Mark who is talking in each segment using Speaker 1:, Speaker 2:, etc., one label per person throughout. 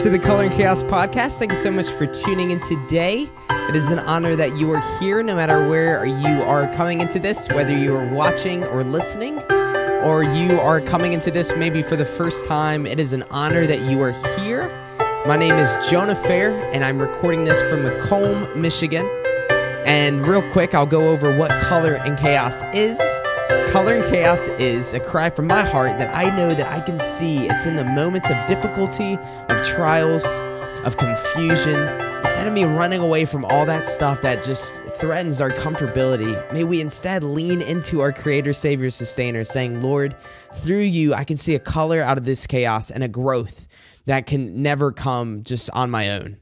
Speaker 1: To the Color and Chaos podcast. Thank you so much for tuning in today. It is an honor that you are here, no matter where you are coming into this, whether you are watching or listening, or you are coming into this maybe for the first time. It is an honor that you are here. My name is Jonah Fair, and I'm recording this from Macomb, Michigan. And real quick, I'll go over what Color and Chaos is. Color and chaos is a cry from my heart that I know that I can see. It's in the moments of difficulty, of trials, of confusion. Instead of me running away from all that stuff that just threatens our comfortability, may we instead lean into our Creator, Savior, Sustainer, saying, Lord, through you, I can see a color out of this chaos and a growth that can never come just on my own.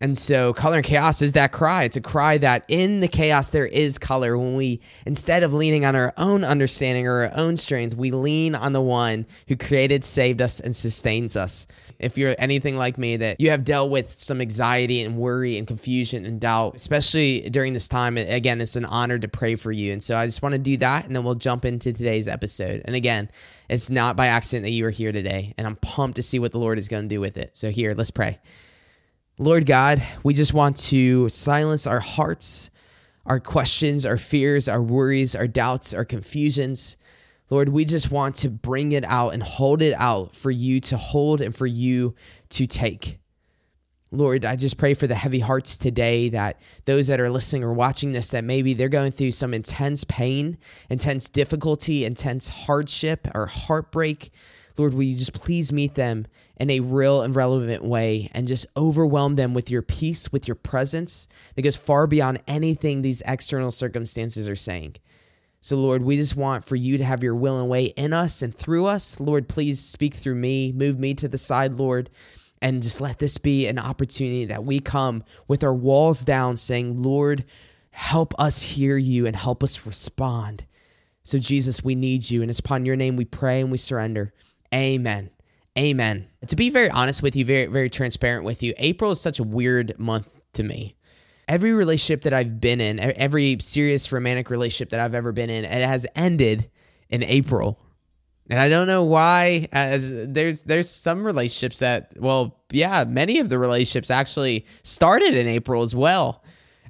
Speaker 1: And so, color and chaos is that cry. It's a cry that in the chaos there is color. When we, instead of leaning on our own understanding or our own strength, we lean on the one who created, saved us, and sustains us. If you're anything like me, that you have dealt with some anxiety and worry and confusion and doubt, especially during this time, again, it's an honor to pray for you. And so, I just want to do that, and then we'll jump into today's episode. And again, it's not by accident that you are here today, and I'm pumped to see what the Lord is going to do with it. So, here, let's pray. Lord God, we just want to silence our hearts, our questions, our fears, our worries, our doubts, our confusions. Lord, we just want to bring it out and hold it out for you to hold and for you to take. Lord, I just pray for the heavy hearts today that those that are listening or watching this, that maybe they're going through some intense pain, intense difficulty, intense hardship, or heartbreak. Lord, will you just please meet them in a real and relevant way and just overwhelm them with your peace, with your presence that goes far beyond anything these external circumstances are saying. So, Lord, we just want for you to have your will and way in us and through us. Lord, please speak through me, move me to the side, Lord, and just let this be an opportunity that we come with our walls down saying, Lord, help us hear you and help us respond. So, Jesus, we need you. And it's upon your name we pray and we surrender. Amen. Amen. To be very honest with you, very, very transparent with you, April is such a weird month to me. Every relationship that I've been in, every serious romantic relationship that I've ever been in, it has ended in April. And I don't know why. As there's there's some relationships that, well, yeah, many of the relationships actually started in April as well.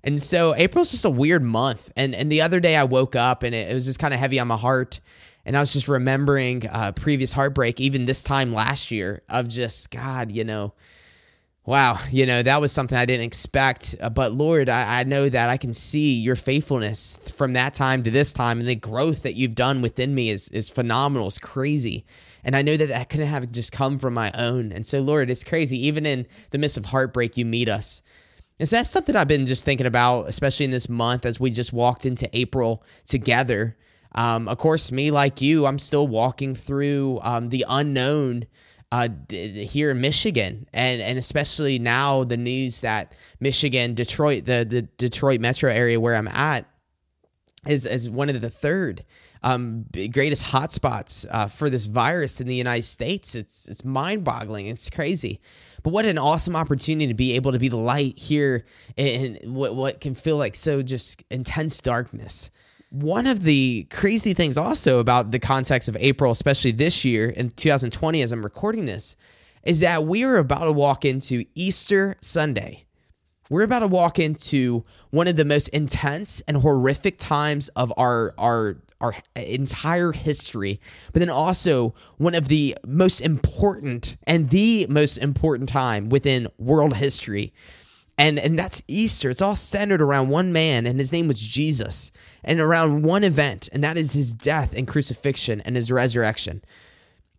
Speaker 1: And so April's just a weird month. And and the other day I woke up and it, it was just kind of heavy on my heart and I was just remembering uh, previous heartbreak, even this time last year, of just God, you know, wow, you know, that was something I didn't expect. Uh, but Lord, I, I, know that I can see your faithfulness from that time to this time, and the growth that you've done within me is is phenomenal. It's crazy. And I know that that couldn't have just come from my own. And so, Lord, it's crazy. Even in the midst of heartbreak, you meet us. And so that's something I've been just thinking about, especially in this month as we just walked into April together. Um, of course, me like you, I'm still walking through um, the unknown uh, here in Michigan, and and especially now the news that Michigan, Detroit, the the Detroit metro area where I'm at, is is one of the third um, greatest hotspots uh, for this virus in the United States. It's it's mind boggling. It's crazy. But what an awesome opportunity to be able to be the light here in what what can feel like so just intense darkness one of the crazy things also about the context of April, especially this year in 2020, as I'm recording this, is that we are about to walk into Easter Sunday. We're about to walk into one of the most intense and horrific times of our our our entire history, but then also one of the most important and the most important time within world history and and that's Easter. It's all centered around one man, and his name was Jesus, and around one event, and that is his death and crucifixion and his resurrection.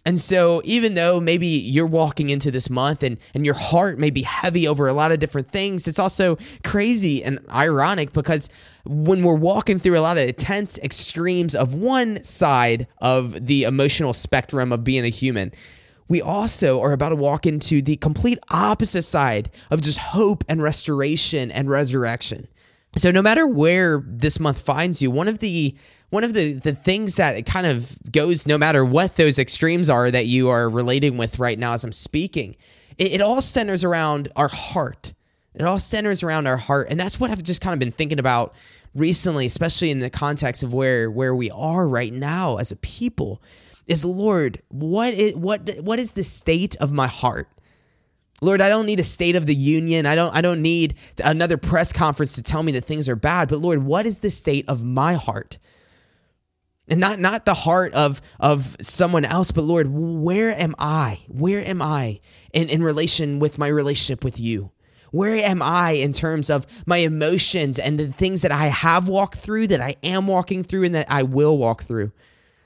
Speaker 1: And so, even though maybe you're walking into this month and, and your heart may be heavy over a lot of different things, it's also crazy and ironic because when we're walking through a lot of tense extremes of one side of the emotional spectrum of being a human, we also are about to walk into the complete opposite side of just hope and restoration and resurrection. So no matter where this month finds you, one of the one of the the things that it kind of goes no matter what those extremes are that you are relating with right now as I'm speaking, it, it all centers around our heart. It all centers around our heart, and that's what I've just kind of been thinking about recently, especially in the context of where where we are right now as a people is Lord, what is what what is the state of my heart? Lord, I don't need a state of the union. I don't I don't need another press conference to tell me that things are bad. But Lord, what is the state of my heart? And not not the heart of of someone else, but Lord, where am I? Where am I in, in relation with my relationship with you? Where am I in terms of my emotions and the things that I have walked through, that I am walking through, and that I will walk through?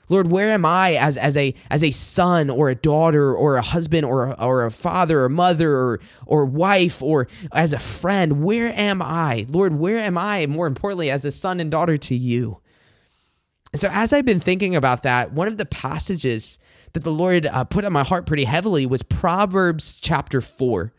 Speaker 1: Lord, where am I as, as a as a son or a daughter or a husband or or a father or mother or, or wife or as a friend? Where am I? Lord, where am I, more importantly, as a son and daughter to you? So, as I've been thinking about that, one of the passages that the Lord uh, put on my heart pretty heavily was Proverbs chapter 4.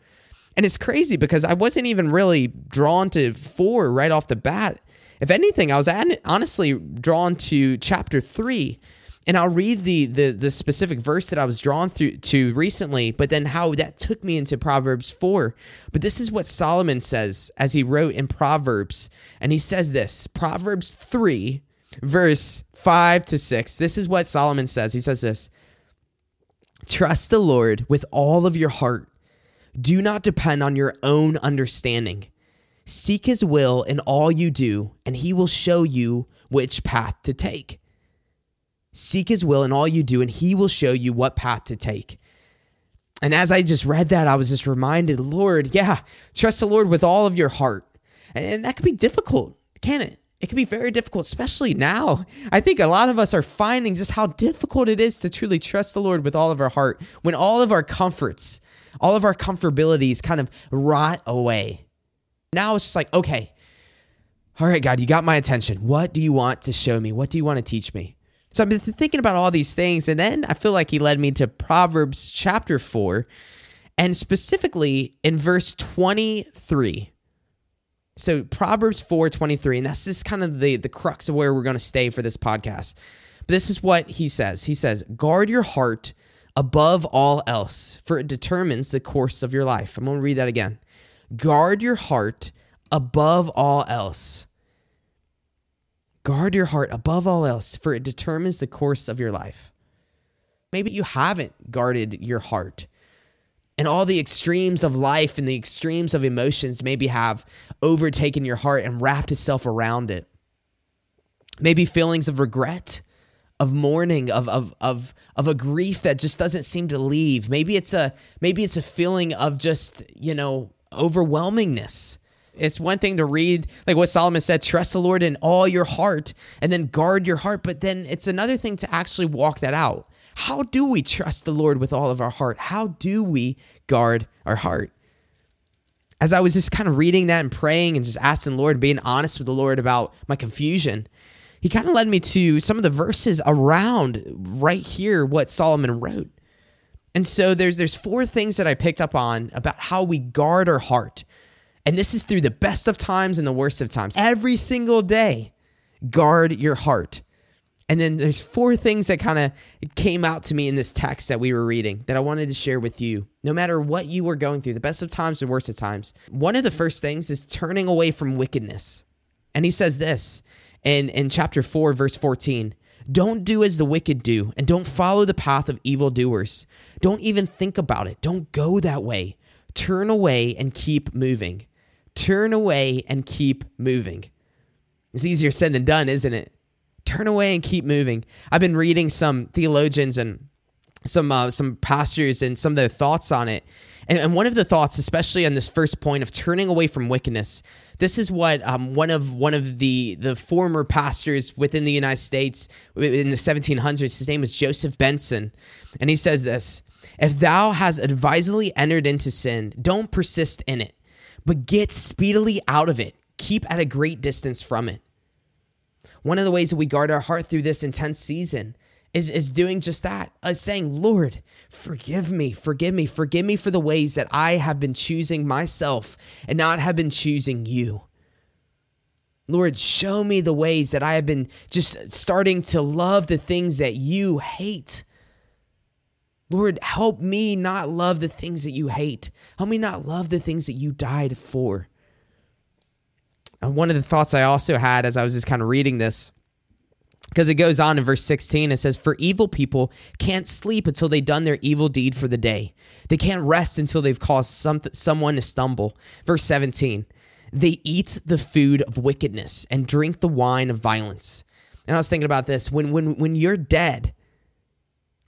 Speaker 1: And it's crazy because I wasn't even really drawn to 4 right off the bat. If anything, I was honestly drawn to chapter 3 and I'll read the, the the specific verse that I was drawn through to recently, but then how that took me into Proverbs 4. But this is what Solomon says as he wrote in Proverbs. And he says this, Proverbs 3 verse 5 to 6. This is what Solomon says. He says this. Trust the Lord with all of your heart. Do not depend on your own understanding. Seek his will in all you do, and he will show you which path to take. Seek his will in all you do, and he will show you what path to take. And as I just read that, I was just reminded, Lord, yeah, trust the Lord with all of your heart. And that can be difficult, can it? It can be very difficult, especially now. I think a lot of us are finding just how difficult it is to truly trust the Lord with all of our heart when all of our comforts, all of our comfortabilities kind of rot away. Now it's just like, okay, all right, God, you got my attention. What do you want to show me? What do you want to teach me? So I've been thinking about all these things, and then I feel like he led me to Proverbs chapter 4, and specifically in verse 23. So Proverbs 4 23, and that's just kind of the, the crux of where we're going to stay for this podcast. But this is what he says. He says, Guard your heart above all else, for it determines the course of your life. I'm going to read that again. Guard your heart above all else Guard your heart above all else, for it determines the course of your life. Maybe you haven't guarded your heart. And all the extremes of life and the extremes of emotions maybe have overtaken your heart and wrapped itself around it. Maybe feelings of regret, of mourning, of, of, of, of a grief that just doesn't seem to leave. Maybe it's a maybe it's a feeling of just, you know, overwhelmingness it's one thing to read, like what Solomon said, trust the Lord in all your heart and then guard your heart. But then it's another thing to actually walk that out. How do we trust the Lord with all of our heart? How do we guard our heart? As I was just kind of reading that and praying and just asking the Lord, being honest with the Lord about my confusion, he kind of led me to some of the verses around right here what Solomon wrote. And so there's there's four things that I picked up on about how we guard our heart and this is through the best of times and the worst of times. Every single day, guard your heart. And then there's four things that kind of came out to me in this text that we were reading that I wanted to share with you. No matter what you were going through, the best of times and worst of times. One of the first things is turning away from wickedness. And he says this in, in chapter 4, verse 14 Don't do as the wicked do, and don't follow the path of evildoers. Don't even think about it. Don't go that way. Turn away and keep moving turn away and keep moving. It's easier said than done, isn't it? Turn away and keep moving. I've been reading some theologians and some uh, some pastors and some of their thoughts on it. And, and, one of the thoughts, especially on this first point of turning away from wickedness, this is what um, one of one of the the former pastors within the United States in the 1700s. His name was Joseph Benson, and he says this: If thou has advisedly entered into sin, don't persist in it but get speedily out of it. Keep at a great distance from it. One of the ways that we guard our heart through this intense season is, is doing just that, uh, saying, Lord, forgive me, forgive me, forgive me for the ways that I have been choosing myself and not have been choosing you. Lord, show me the ways that I have been just starting to love the things that you hate. Lord, help me not love the things that you hate. Help me not love the things that you died for. And one of the thoughts I also had as I was just kind of reading this because it goes on in verse 16 it says for evil people can't sleep until they've done their evil deed for the day they can't rest until they've caused some, someone to stumble verse 17 they eat the food of wickedness and drink the wine of violence and i was thinking about this when when when you're dead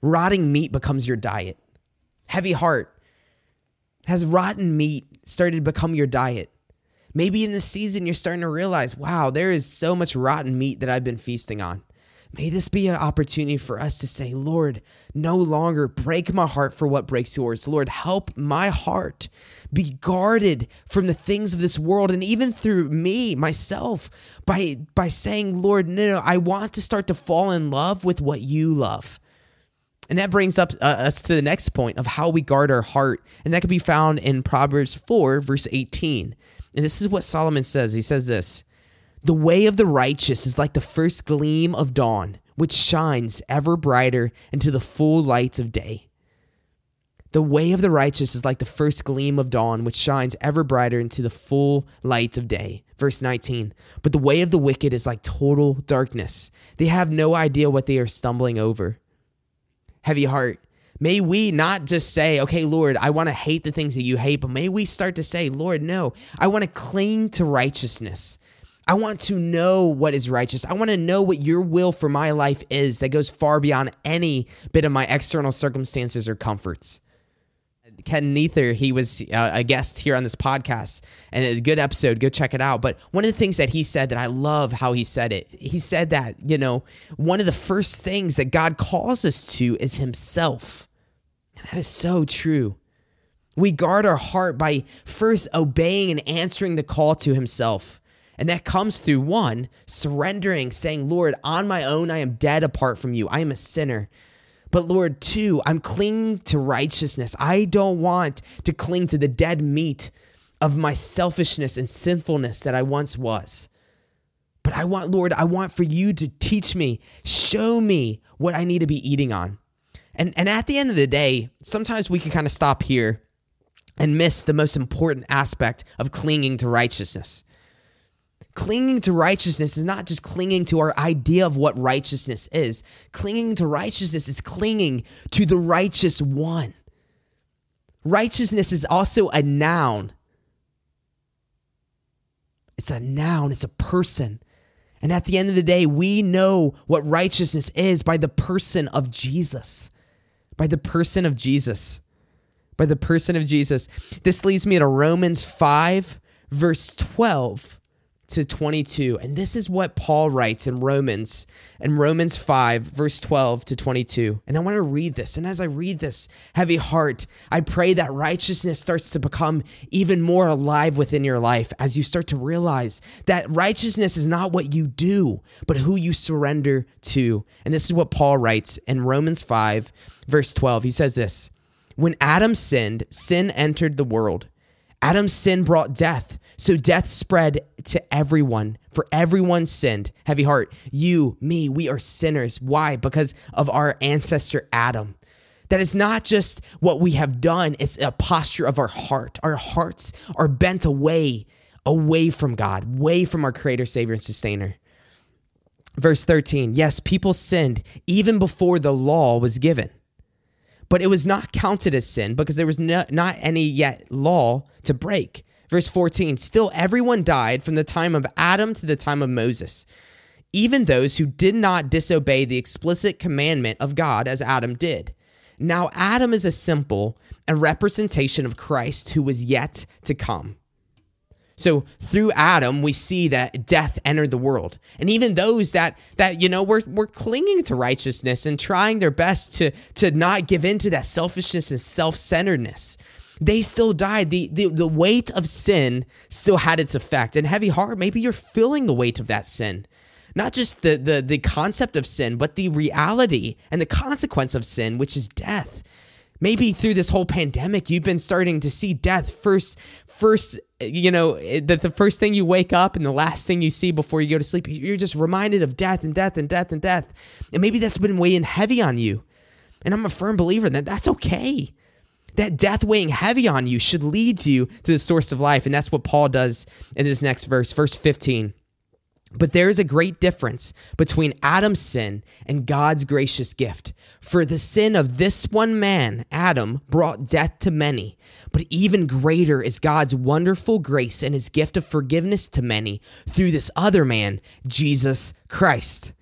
Speaker 1: rotting meat becomes your diet heavy heart has rotten meat started to become your diet maybe in this season you're starting to realize wow there is so much rotten meat that i've been feasting on May this be an opportunity for us to say, Lord, no longer break my heart for what breaks yours. Lord, help my heart be guarded from the things of this world and even through me, myself, by, by saying, Lord, no, no, I want to start to fall in love with what you love. And that brings up uh, us to the next point of how we guard our heart. And that can be found in Proverbs 4, verse 18. And this is what Solomon says. He says this the way of the righteous is like the first gleam of dawn, which shines ever brighter into the full light of day. The way of the righteous is like the first gleam of dawn, which shines ever brighter into the full light of day. Verse 19. But the way of the wicked is like total darkness. They have no idea what they are stumbling over. Heavy heart. May we not just say, okay, Lord, I want to hate the things that you hate, but may we start to say, Lord, no, I want to cling to righteousness. I want to know what is righteous. I want to know what your will for my life is that goes far beyond any bit of my external circumstances or comforts. Ken Neither, he was uh, a guest here on this podcast and a good episode. Go check it out. But one of the things that he said that I love how he said it, he said that, you know, one of the first things that God calls us to is himself. And that is so true. We guard our heart by first obeying and answering the call to himself. And that comes through one, surrendering, saying, Lord, on my own, I am dead apart from you. I am a sinner. But Lord, too, I'm clinging to righteousness. I don't want to cling to the dead meat of my selfishness and sinfulness that I once was. But I want, Lord, I want for you to teach me, show me what I need to be eating on. And, and at the end of the day, sometimes we can kind of stop here and miss the most important aspect of clinging to righteousness. Clinging to righteousness is not just clinging to our idea of what righteousness is. Clinging to righteousness is clinging to the righteous one. Righteousness is also a noun. It's a noun, it's a person. And at the end of the day, we know what righteousness is by the person of Jesus. By the person of Jesus. By the person of Jesus. This leads me to Romans 5, verse 12 to 22. And this is what Paul writes in Romans, in Romans 5, verse 12 to 22. And I want to read this. And as I read this, heavy heart, I pray that righteousness starts to become even more alive within your life as you start to realize that righteousness is not what you do, but who you surrender to. And this is what Paul writes in Romans 5, verse 12. He says this When Adam sinned, sin entered the world. Adam's sin brought death. So death spread to everyone, for everyone sinned. Heavy heart, you, me, we are sinners. Why? Because of our ancestor Adam. That is not just what we have done, it's a posture of our heart. Our hearts are bent away, away from God, away from our Creator, Savior, and Sustainer. Verse 13 Yes, people sinned even before the law was given but it was not counted as sin because there was no, not any yet law to break. Verse 14 Still, everyone died from the time of Adam to the time of Moses, even those who did not disobey the explicit commandment of God as Adam did. Now, Adam is a simple a representation of Christ who was yet to come. So through Adam, we see that death entered the world. And even those that that, you know, were, were clinging to righteousness and trying their best to, to not give in to that selfishness and self-centeredness they still died. The, the the weight of sin still had its effect. And heavy heart, maybe you're feeling the weight of that sin. Not just the the the concept of sin, but the reality and the consequence of sin, which is death. Maybe through this whole pandemic, you've been starting to see death first, first, you know, that the first thing you wake up and the last thing you see before you go to sleep, you're just reminded of death and death and death and death. And maybe that's been weighing heavy on you. And I'm a firm believer that that's okay that death weighing heavy on you should lead you to the source of life. And that's what Paul does in this next verse, verse 15. But there is a great difference between Adam's sin and God's gracious gift. For the sin of this one man, Adam, brought death to many. But even greater is God's wonderful grace and his gift of forgiveness to many through this other man, Jesus Christ.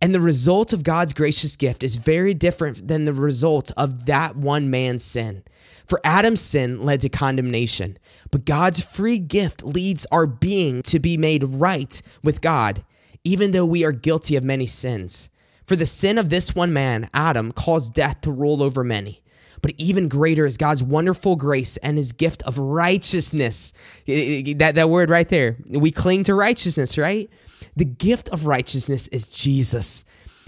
Speaker 1: And the result of God's gracious gift is very different than the result of that one man's sin. For Adam's sin led to condemnation, but God's free gift leads our being to be made right with God, even though we are guilty of many sins. For the sin of this one man, Adam, caused death to rule over many. But even greater is God's wonderful grace and his gift of righteousness. That, that word right there. We cling to righteousness, right? The gift of righteousness is Jesus.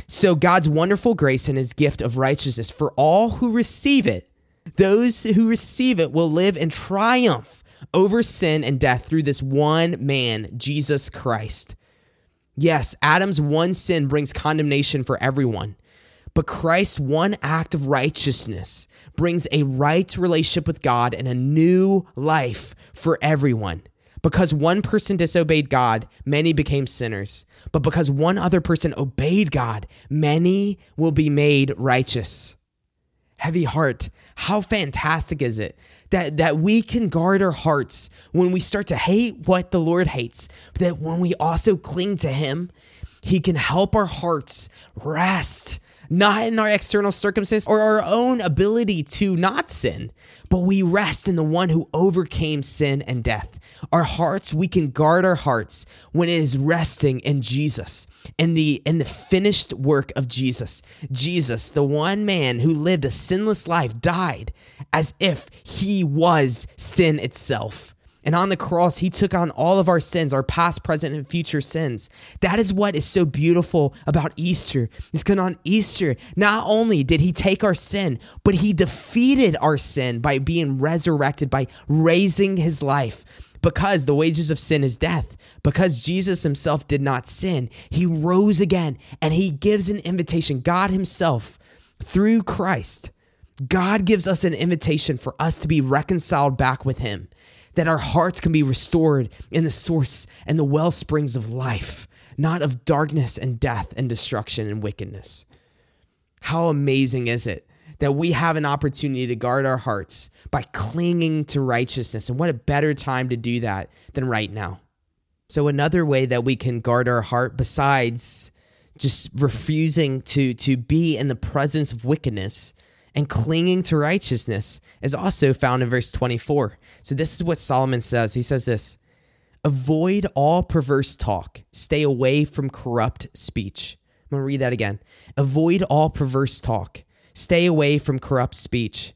Speaker 1: So God's wonderful grace and his gift of righteousness for all who receive it those who receive it will live in triumph over sin and death through this one man, Jesus Christ. Yes, Adam's one sin brings condemnation for everyone, but Christ's one act of righteousness brings a right relationship with God and a new life for everyone. Because one person disobeyed God, many became sinners. But because one other person obeyed God, many will be made righteous heavy heart. How fantastic is it that, that we can guard our hearts when we start to hate what the Lord hates, that when we also cling to Him, He can help our hearts rest not in our external circumstances or our own ability to not sin, but we rest in the one who overcame sin and death. Our hearts, we can guard our hearts when it is resting in Jesus in the in the finished work of Jesus. Jesus, the one man who lived a sinless life, died as if he was sin itself. And on the cross, he took on all of our sins, our past, present, and future sins. That is what is so beautiful about Easter. Is because on Easter, not only did he take our sin, but he defeated our sin by being resurrected, by raising his life. Because the wages of sin is death. Because Jesus himself did not sin, he rose again and he gives an invitation. God himself, through Christ, God gives us an invitation for us to be reconciled back with him that our hearts can be restored in the source and the well springs of life, not of darkness and death and destruction and wickedness. How amazing is it that we have an opportunity to guard our hearts by clinging to righteousness? And what a better time to do that than right now. So, another way that we can guard our heart, besides just refusing to, to be in the presence of wickedness, and clinging to righteousness is also found in verse 24. So, this is what Solomon says. He says this Avoid all perverse talk, stay away from corrupt speech. I'm going to read that again. Avoid all perverse talk, stay away from corrupt speech.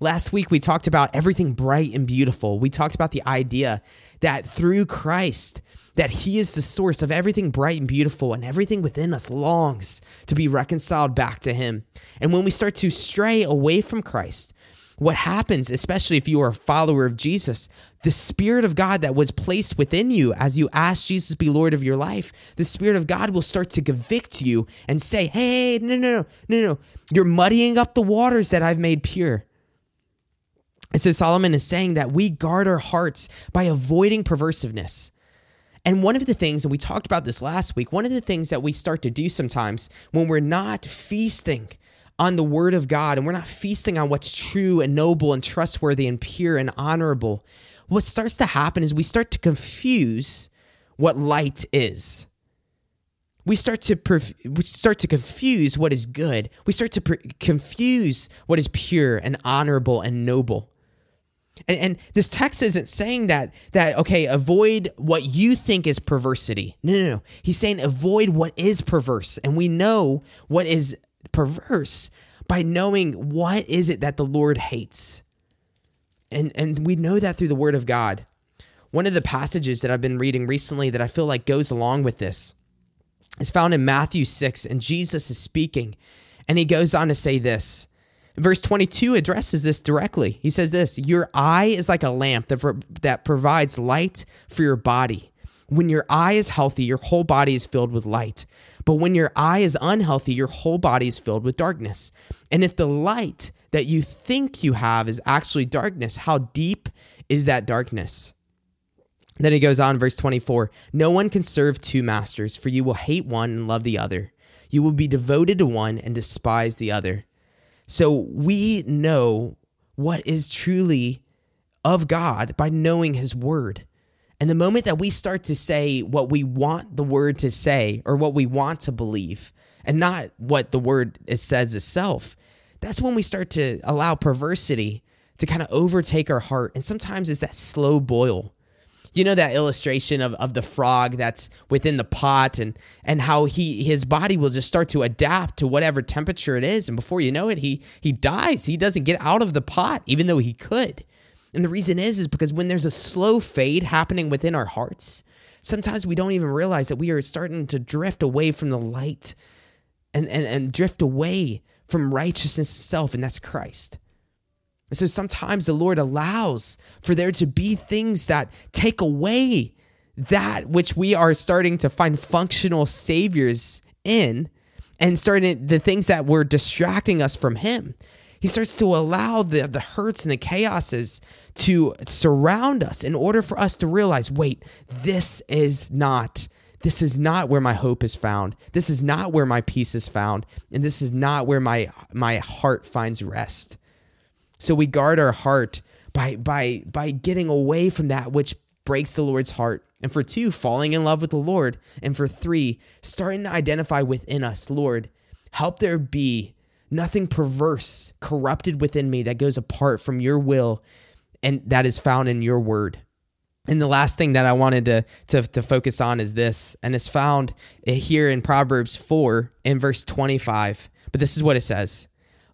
Speaker 1: Last week, we talked about everything bright and beautiful. We talked about the idea that through Christ, that he is the source of everything bright and beautiful and everything within us longs to be reconciled back to him. And when we start to stray away from Christ, what happens, especially if you are a follower of Jesus, the Spirit of God that was placed within you as you ask Jesus be Lord of your life, the Spirit of God will start to convict you and say, hey, no, no, no, no, no, you're muddying up the waters that I've made pure. And so Solomon is saying that we guard our hearts by avoiding perversiveness. And one of the things, and we talked about this last week, one of the things that we start to do sometimes when we're not feasting on the word of God and we're not feasting on what's true and noble and trustworthy and pure and honorable, what starts to happen is we start to confuse what light is. We start to perf- we start to confuse what is good. We start to per- confuse what is pure and honorable and noble. And, and, this text isn't saying that that okay, avoid what you think is perversity. No, no, no. He's saying avoid what is perverse, and we know what is perverse by knowing what is it that the Lord hates. And and we know that through the Word of God. One of the passages that I've been reading recently that I feel like goes along with this is found in Matthew six, and Jesus is speaking, and he goes on to say this. Verse 22 addresses this directly. He says this Your eye is like a lamp that, that provides light for your body. When your eye is healthy, your whole body is filled with light. But when your eye is unhealthy, your whole body is filled with darkness. And if the light that you think you have is actually darkness, how deep is that darkness? Then he goes on, verse 24 No one can serve two masters, for you will hate one and love the other. You will be devoted to one and despise the other. So we know what is truly of God by knowing his word. And the moment that we start to say what we want the word to say or what we want to believe and not what the word it says itself, that's when we start to allow perversity to kind of overtake our heart. And sometimes it's that slow boil. You know that illustration of, of the frog that's within the pot and and how he his body will just start to adapt to whatever temperature it is. And before you know it, he he dies. He doesn't get out of the pot, even though he could. And the reason is is because when there's a slow fade happening within our hearts, sometimes we don't even realize that we are starting to drift away from the light and, and, and drift away from righteousness itself, and that's Christ. And so sometimes the Lord allows for there to be things that take away that which we are starting to find functional saviors in and starting the things that were distracting us from him. He starts to allow the, the hurts and the chaoses to surround us in order for us to realize wait, this is not. This is not where my hope is found. This is not where my peace is found, and this is not where my my heart finds rest. So we guard our heart by by by getting away from that which breaks the Lord's heart. And for two, falling in love with the Lord. And for three, starting to identify within us, Lord, help there be nothing perverse, corrupted within me that goes apart from your will and that is found in your word. And the last thing that I wanted to, to, to focus on is this, and it's found here in Proverbs 4 in verse 25. But this is what it says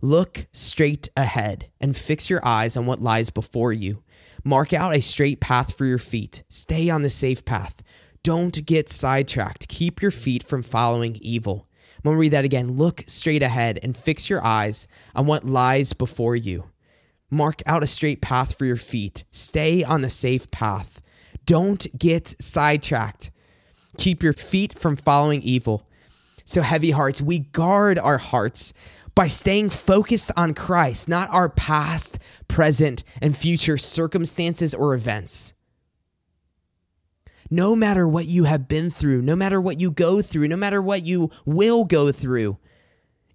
Speaker 1: Look straight ahead and fix your eyes on what lies before you. Mark out a straight path for your feet. Stay on the safe path. Don't get sidetracked. Keep your feet from following evil. I'm going to read that again. Look straight ahead and fix your eyes on what lies before you. Mark out a straight path for your feet. Stay on the safe path. Don't get sidetracked. Keep your feet from following evil. So, heavy hearts, we guard our hearts by staying focused on Christ, not our past, present, and future circumstances or events. No matter what you have been through, no matter what you go through, no matter what you will go through,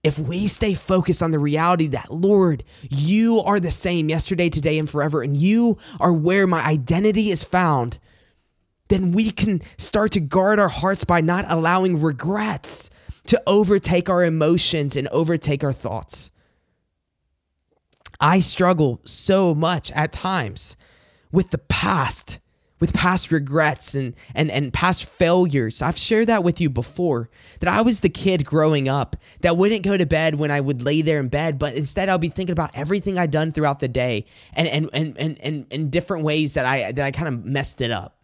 Speaker 1: if we stay focused on the reality that, Lord, you are the same yesterday, today, and forever, and you are where my identity is found, then we can start to guard our hearts by not allowing regrets to overtake our emotions and overtake our thoughts. I struggle so much at times with the past with past regrets and, and, and past failures. I've shared that with you before that I was the kid growing up that wouldn't go to bed when I would lay there in bed, but instead I'll be thinking about everything I'd done throughout the day and, and, and, and, and, and different ways that I, that I kind of messed it up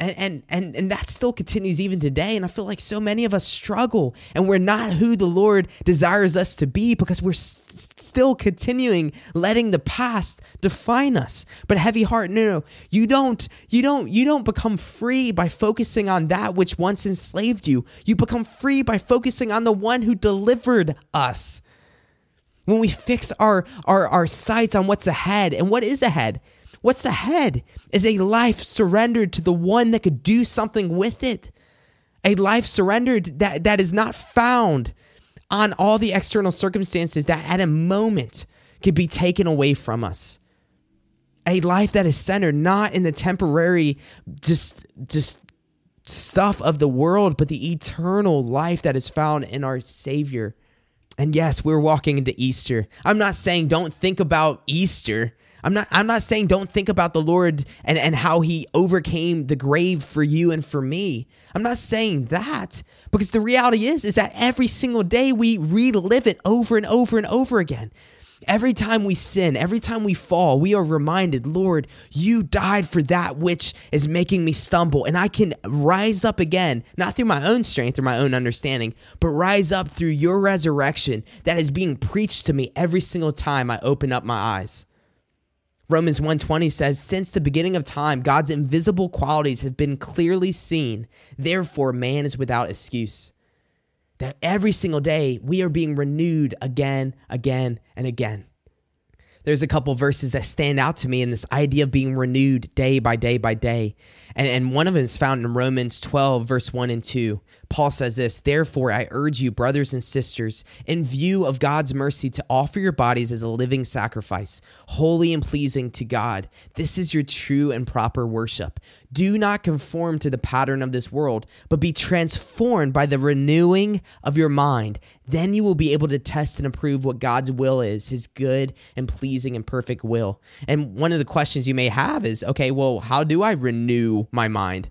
Speaker 1: and, and and and that still continues even today. And i feel like so many of us struggle and we're not who the lord desires us to be because we're still continuing letting the past define us. But heavy heart no no you don't you don't you don't become free by focusing on that which once enslaved you. You become free by focusing on the one who delivered us. When we fix our our, our sights on what's ahead and what is ahead What's ahead is a life surrendered to the one that could do something with it. A life surrendered that, that is not found on all the external circumstances that at a moment could be taken away from us. A life that is centered not in the temporary just just stuff of the world, but the eternal life that is found in our Savior. And yes, we're walking into Easter. I'm not saying don't think about Easter. I'm not I'm not saying don't think about the Lord and, and how he overcame the grave for you and for me. I'm not saying that because the reality is is that every single day we relive it over and over and over again. Every time we sin, every time we fall, we are reminded, Lord, you died for that which is making me stumble, and I can rise up again, not through my own strength or my own understanding, but rise up through your resurrection that is being preached to me every single time I open up my eyes. Romans 1:20 says, "Since the beginning of time, God's invisible qualities have been clearly seen. Therefore, man is without excuse." That every single day we are being renewed again, again, and again. there's a couple verses that stand out to me in this idea of being renewed day by day by day. And, and one of them is found in Romans 12, verse 1 and 2. Paul says this Therefore, I urge you, brothers and sisters, in view of God's mercy, to offer your bodies as a living sacrifice, holy and pleasing to God. This is your true and proper worship. Do not conform to the pattern of this world, but be transformed by the renewing of your mind. Then you will be able to test and approve what God's will is, his good and pleasing and perfect will. And one of the questions you may have is okay, well, how do I renew my mind?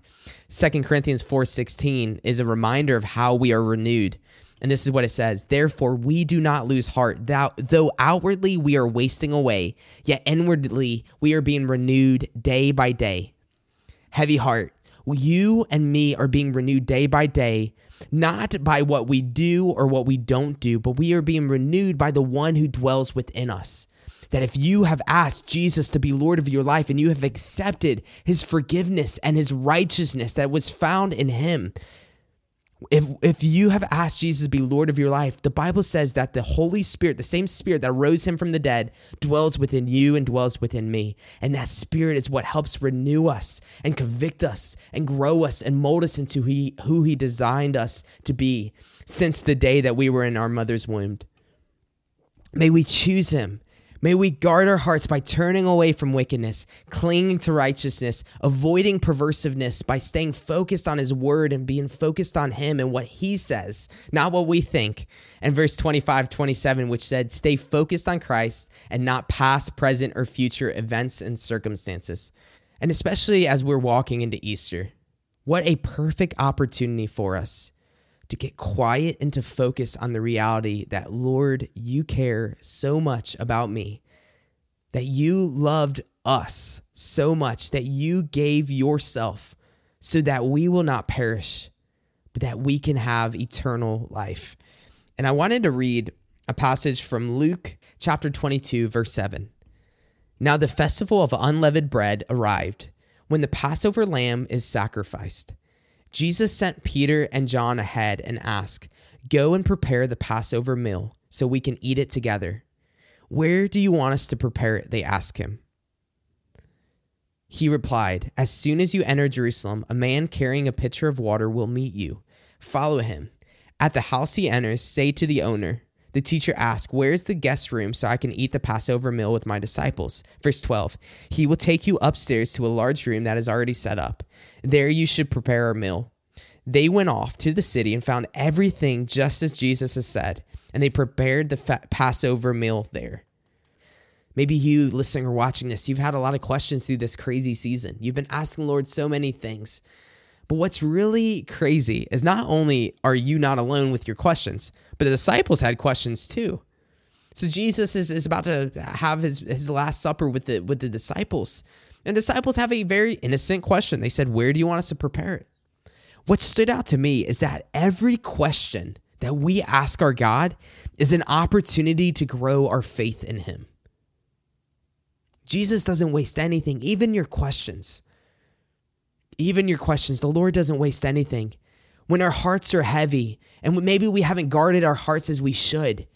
Speaker 1: 2 Corinthians 4:16 is a reminder of how we are renewed. And this is what it says Therefore, we do not lose heart, though outwardly we are wasting away, yet inwardly we are being renewed day by day. Heavy heart, you and me are being renewed day by day, not by what we do or what we don't do, but we are being renewed by the one who dwells within us that if you have asked Jesus to be Lord of your life and you have accepted his forgiveness and his righteousness that was found in him, if if you have asked Jesus to be Lord of your life, the Bible says that the Holy Spirit, the same Spirit that rose him from the dead, dwells within you and dwells within me. And that Spirit is what helps renew us and convict us and grow us and mold us into he, who he designed us to be since the day that we were in our mother's womb. May we choose him May we guard our hearts by turning away from wickedness, clinging to righteousness, avoiding perversiveness by staying focused on His word and being focused on Him and what He says, not what we think. And verse 25, 27, which said, Stay focused on Christ and not past, present, or future events and circumstances. And especially as we're walking into Easter, what a perfect opportunity for us to get quiet and to focus on the reality that, Lord, you care so much about me, that you loved us so much that you gave yourself so that we will not perish, but that we can have eternal life. And I wanted to read a passage from Luke chapter 22, verse 7. Now the festival of unleavened bread arrived when the Passover lamb is sacrificed. Jesus sent Peter and John ahead and asked, Go and prepare the Passover meal so we can eat it together. Where do you want us to prepare it? They asked him. He replied, As soon as you enter Jerusalem, a man carrying a pitcher of water will meet you. Follow him. At the house he enters, say to the owner, the teacher asked, Where is the guest room so I can eat the Passover meal with my disciples? Verse 12 He will take you upstairs to a large room that is already set up. There you should prepare a meal. They went off to the city and found everything just as Jesus has said, and they prepared the Passover meal there. Maybe you listening or watching this, you've had a lot of questions through this crazy season. You've been asking the Lord so many things. But what's really crazy is not only are you not alone with your questions, but the disciples had questions too. So Jesus is, is about to have his, his last supper with the with the disciples. And disciples have a very innocent question. They said, Where do you want us to prepare it? What stood out to me is that every question that we ask our God is an opportunity to grow our faith in Him. Jesus doesn't waste anything, even your questions. Even your questions. The Lord doesn't waste anything when our hearts are heavy and maybe we haven't guarded our hearts as we should.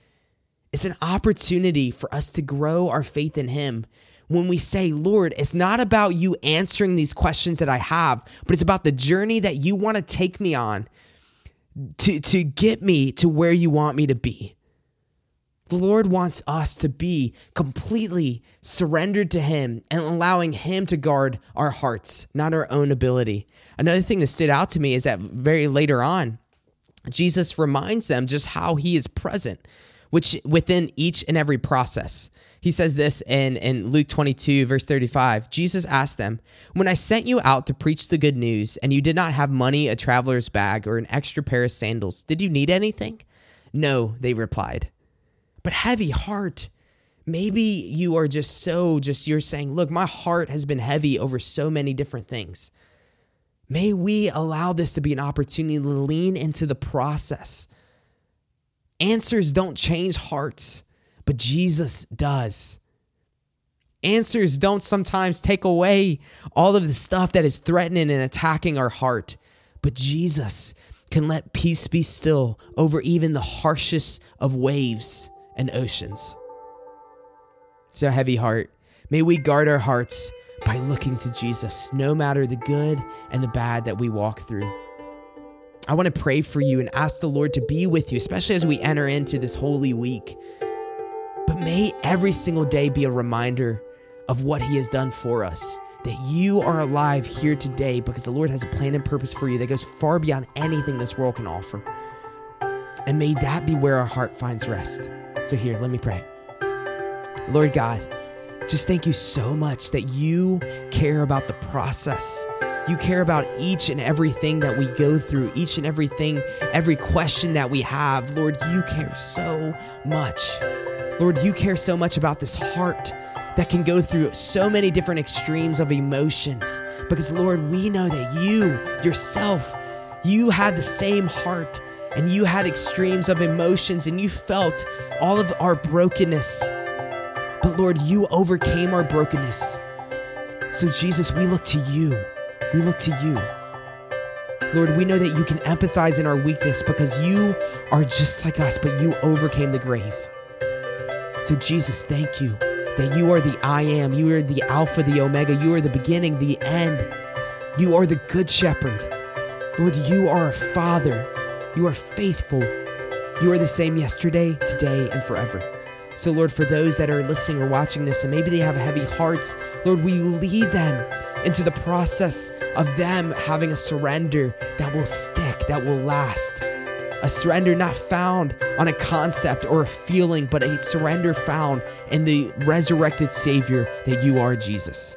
Speaker 1: It's an opportunity for us to grow our faith in Him when we say, Lord, it's not about you answering these questions that I have, but it's about the journey that you want to take me on to, to get me to where you want me to be. The Lord wants us to be completely surrendered to Him and allowing Him to guard our hearts, not our own ability. Another thing that stood out to me is that very later on, Jesus reminds them just how He is present, which within each and every process. He says this in, in Luke 22, verse 35. Jesus asked them, When I sent you out to preach the good news, and you did not have money, a traveler's bag, or an extra pair of sandals, did you need anything? No, they replied but heavy heart. Maybe you are just so, just you're saying, look, my heart has been heavy over so many different things. May we allow this to be an opportunity to lean into the process. Answers don't change hearts, but Jesus does. Answers don't sometimes take away all of the stuff that is threatening and attacking our heart, but Jesus can let peace be still over even the harshest of waves and oceans. So, heavy heart, may we guard our hearts by looking to Jesus, no matter the good and the bad that we walk through. I want to pray for you and ask the Lord to be with you, especially as we enter into this holy week. But may every single day be a reminder of what He has done for us. That you are alive here today because the Lord has a plan and purpose for you that goes far beyond anything this world can offer. And may that be where our heart finds rest. So, here, let me pray. Lord God, just thank you so much that you care about the process. You care about each and everything that we go through, each and everything, every question that we have. Lord, you care so much. Lord, you care so much about this heart that can go through so many different extremes of emotions. Because, Lord, we know that you yourself, you had the same heart and you had extremes of emotions and you felt all of our brokenness. But, Lord, you overcame our brokenness. So, Jesus, we look to you. We look to you. Lord, we know that you can empathize in our weakness because you are just like us, but you overcame the grave. So, Jesus, thank you that you are the I am. You are the Alpha, the Omega. You are the beginning, the end. You are the Good Shepherd. Lord, you are a Father. You are faithful. You are the same yesterday, today, and forever. So, Lord, for those that are listening or watching this and maybe they have heavy hearts, Lord, we lead them into the process of them having a surrender that will stick, that will last. A surrender not found on a concept or a feeling, but a surrender found in the resurrected Savior that you are, Jesus.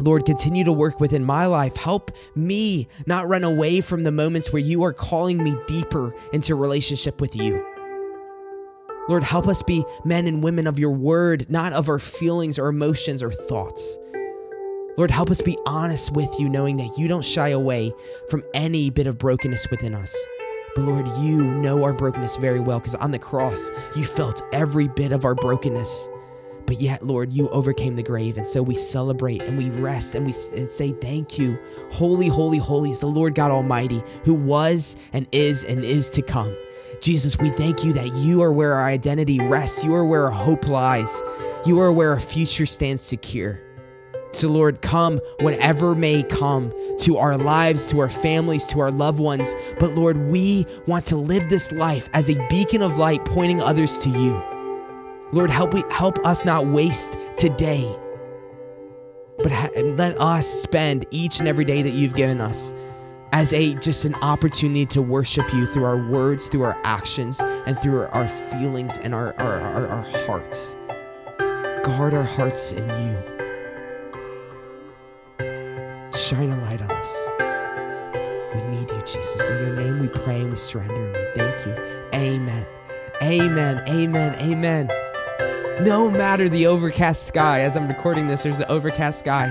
Speaker 1: Lord, continue to work within my life. Help me not run away from the moments where you are calling me deeper into relationship with you. Lord, help us be men and women of your word, not of our feelings or emotions or thoughts. Lord, help us be honest with you, knowing that you don't shy away from any bit of brokenness within us. But Lord, you know our brokenness very well because on the cross, you felt every bit of our brokenness. But yet, Lord, you overcame the grave. And so we celebrate and we rest and we and say, Thank you. Holy, holy, holy is the Lord God Almighty who was and is and is to come. Jesus, we thank you that you are where our identity rests. You are where our hope lies. You are where our future stands secure. So, Lord, come whatever may come to our lives, to our families, to our loved ones. But, Lord, we want to live this life as a beacon of light pointing others to you. Lord, help, we, help us not waste today, but ha- let us spend each and every day that you've given us as a just an opportunity to worship you through our words, through our actions, and through our feelings and our, our, our, our hearts. Guard our hearts in you shine a light on us. We need you, Jesus. In your name we pray and we surrender and we thank you. Amen. Amen. Amen. Amen. No matter the overcast sky, as I'm recording this, there's an overcast sky.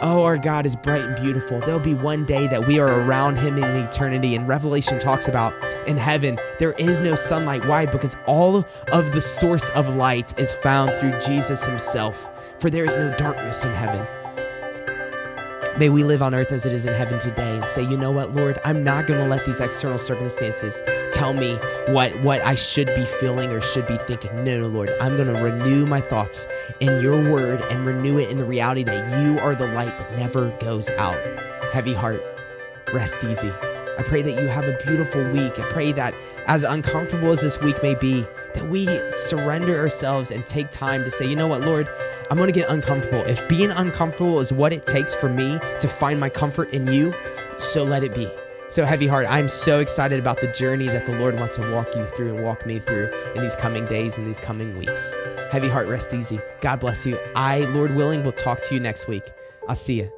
Speaker 1: Oh, our God is bright and beautiful. There'll be one day that we are around Him in eternity. And Revelation talks about in heaven, there is no sunlight. Why? Because all of the source of light is found through Jesus Himself. For there is no darkness in heaven. May we live on earth as it is in heaven today and say, you know what, Lord, I'm not going to let these external circumstances tell me what, what I should be feeling or should be thinking. No, no, Lord, I'm going to renew my thoughts in your word and renew it in the reality that you are the light that never goes out. Heavy heart, rest easy. I pray that you have a beautiful week. I pray that as uncomfortable as this week may be, that we surrender ourselves and take time to say, you know what, Lord, I'm going to get uncomfortable. If being uncomfortable is what it takes for me to find my comfort in you, so let it be. So, Heavy Heart, I'm so excited about the journey that the Lord wants to walk you through and walk me through in these coming days and these coming weeks. Heavy Heart, rest easy. God bless you. I, Lord willing, will talk to you next week. I'll see you.